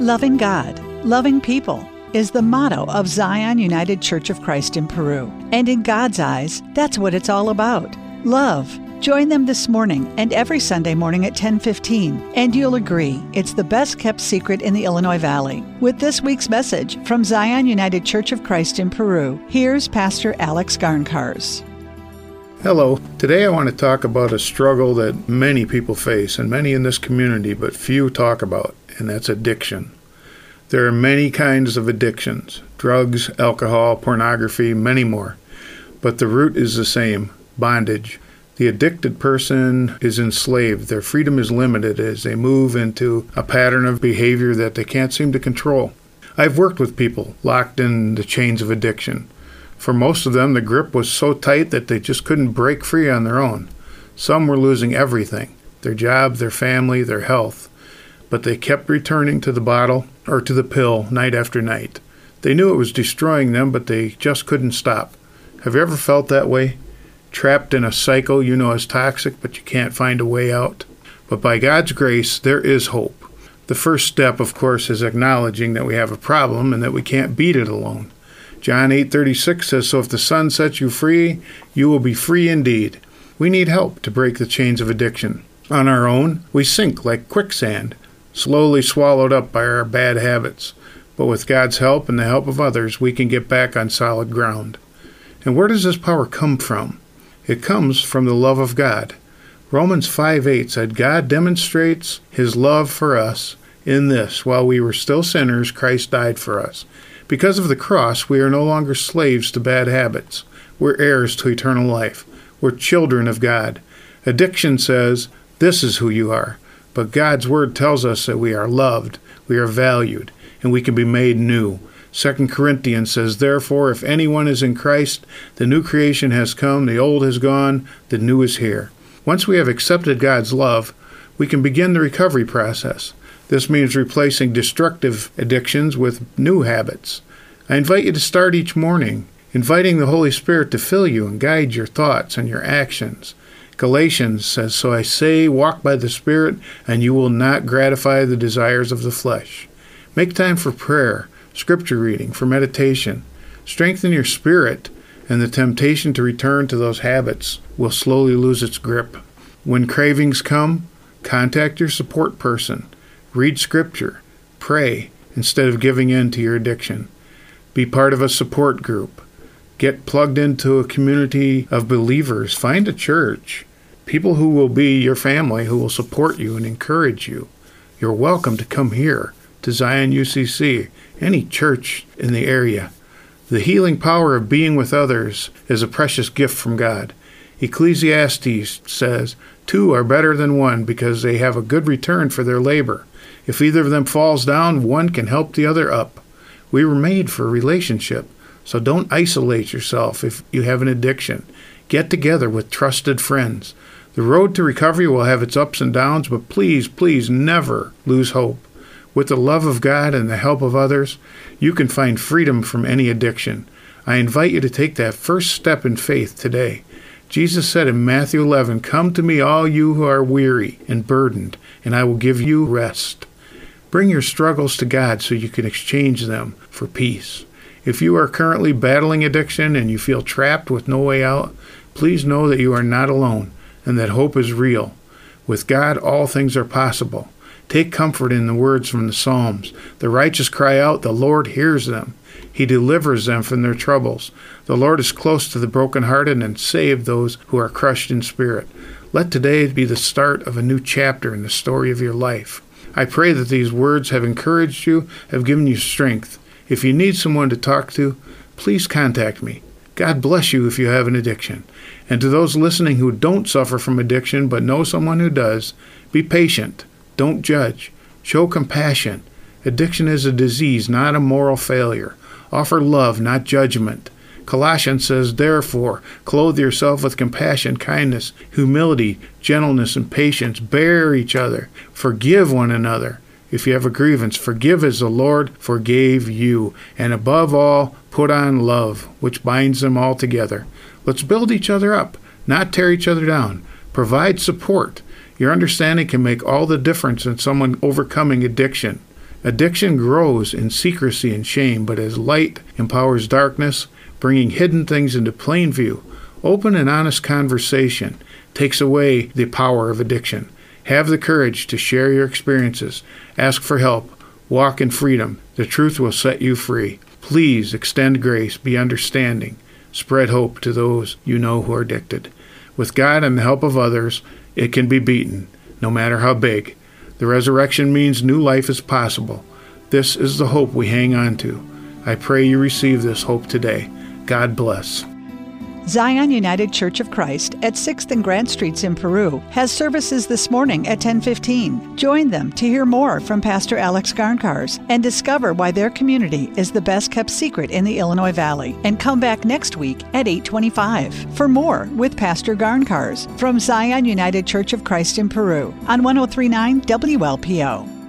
Loving God, loving people is the motto of Zion United Church of Christ in Peru. And in God's eyes, that's what it's all about. Love. Join them this morning and every Sunday morning at 10:15, and you'll agree it's the best kept secret in the Illinois Valley. With this week's message from Zion United Church of Christ in Peru, here's Pastor Alex Garncars. Hello. Today I want to talk about a struggle that many people face and many in this community but few talk about and that's addiction. There are many kinds of addictions drugs, alcohol, pornography, many more. But the root is the same bondage. The addicted person is enslaved. Their freedom is limited as they move into a pattern of behavior that they can't seem to control. I've worked with people locked in the chains of addiction. For most of them, the grip was so tight that they just couldn't break free on their own. Some were losing everything their job, their family, their health but they kept returning to the bottle or to the pill night after night. They knew it was destroying them, but they just couldn't stop. Have you ever felt that way? Trapped in a cycle you know is toxic, but you can't find a way out? But by God's grace, there is hope. The first step, of course, is acknowledging that we have a problem and that we can't beat it alone. John 8:36 says, "So if the Son sets you free, you will be free indeed." We need help to break the chains of addiction. On our own, we sink like quicksand slowly swallowed up by our bad habits. But with God's help and the help of others, we can get back on solid ground. And where does this power come from? It comes from the love of God. Romans 5 8 said, God demonstrates his love for us in this while we were still sinners, Christ died for us. Because of the cross, we are no longer slaves to bad habits. We're heirs to eternal life. We're children of God. Addiction says, This is who you are. But God's word tells us that we are loved, we are valued, and we can be made new. 2 Corinthians says, Therefore, if anyone is in Christ, the new creation has come, the old has gone, the new is here. Once we have accepted God's love, we can begin the recovery process. This means replacing destructive addictions with new habits. I invite you to start each morning, inviting the Holy Spirit to fill you and guide your thoughts and your actions. Galatians says, So I say, walk by the Spirit, and you will not gratify the desires of the flesh. Make time for prayer, scripture reading, for meditation. Strengthen your spirit, and the temptation to return to those habits will slowly lose its grip. When cravings come, contact your support person. Read scripture. Pray instead of giving in to your addiction. Be part of a support group. Get plugged into a community of believers. Find a church people who will be your family, who will support you and encourage you. You're welcome to come here to Zion UCC, any church in the area. The healing power of being with others is a precious gift from God. Ecclesiastes says, Two are better than one because they have a good return for their labor. If either of them falls down, one can help the other up. We were made for a relationship, so don't isolate yourself if you have an addiction. Get together with trusted friends. The road to recovery will have its ups and downs, but please, please never lose hope. With the love of God and the help of others, you can find freedom from any addiction. I invite you to take that first step in faith today. Jesus said in Matthew 11, Come to me, all you who are weary and burdened, and I will give you rest. Bring your struggles to God so you can exchange them for peace. If you are currently battling addiction and you feel trapped with no way out, please know that you are not alone and that hope is real. With God, all things are possible. Take comfort in the words from the Psalms. The righteous cry out, the Lord hears them. He delivers them from their troubles. The Lord is close to the brokenhearted and save those who are crushed in spirit. Let today be the start of a new chapter in the story of your life. I pray that these words have encouraged you, have given you strength. If you need someone to talk to, please contact me. God bless you if you have an addiction. And to those listening who don't suffer from addiction but know someone who does, be patient. Don't judge. Show compassion. Addiction is a disease, not a moral failure. Offer love, not judgment. Colossians says, Therefore, clothe yourself with compassion, kindness, humility, gentleness, and patience. Bear each other. Forgive one another. If you have a grievance, forgive as the Lord forgave you. And above all, put on love, which binds them all together. Let's build each other up, not tear each other down. Provide support. Your understanding can make all the difference in someone overcoming addiction. Addiction grows in secrecy and shame, but as light empowers darkness, bringing hidden things into plain view, open and honest conversation takes away the power of addiction. Have the courage to share your experiences, ask for help, walk in freedom. The truth will set you free. Please extend grace, be understanding, spread hope to those you know who are addicted. With God and the help of others, it can be beaten, no matter how big. The resurrection means new life is possible. This is the hope we hang on to. I pray you receive this hope today. God bless. Zion United Church of Christ at 6th and Grant Streets in Peru has services this morning at 10:15. Join them to hear more from Pastor Alex Garncars and discover why their community is the best kept secret in the Illinois Valley. And come back next week at 8:25 for more with Pastor Garncars from Zion United Church of Christ in Peru on 1039 WLPO.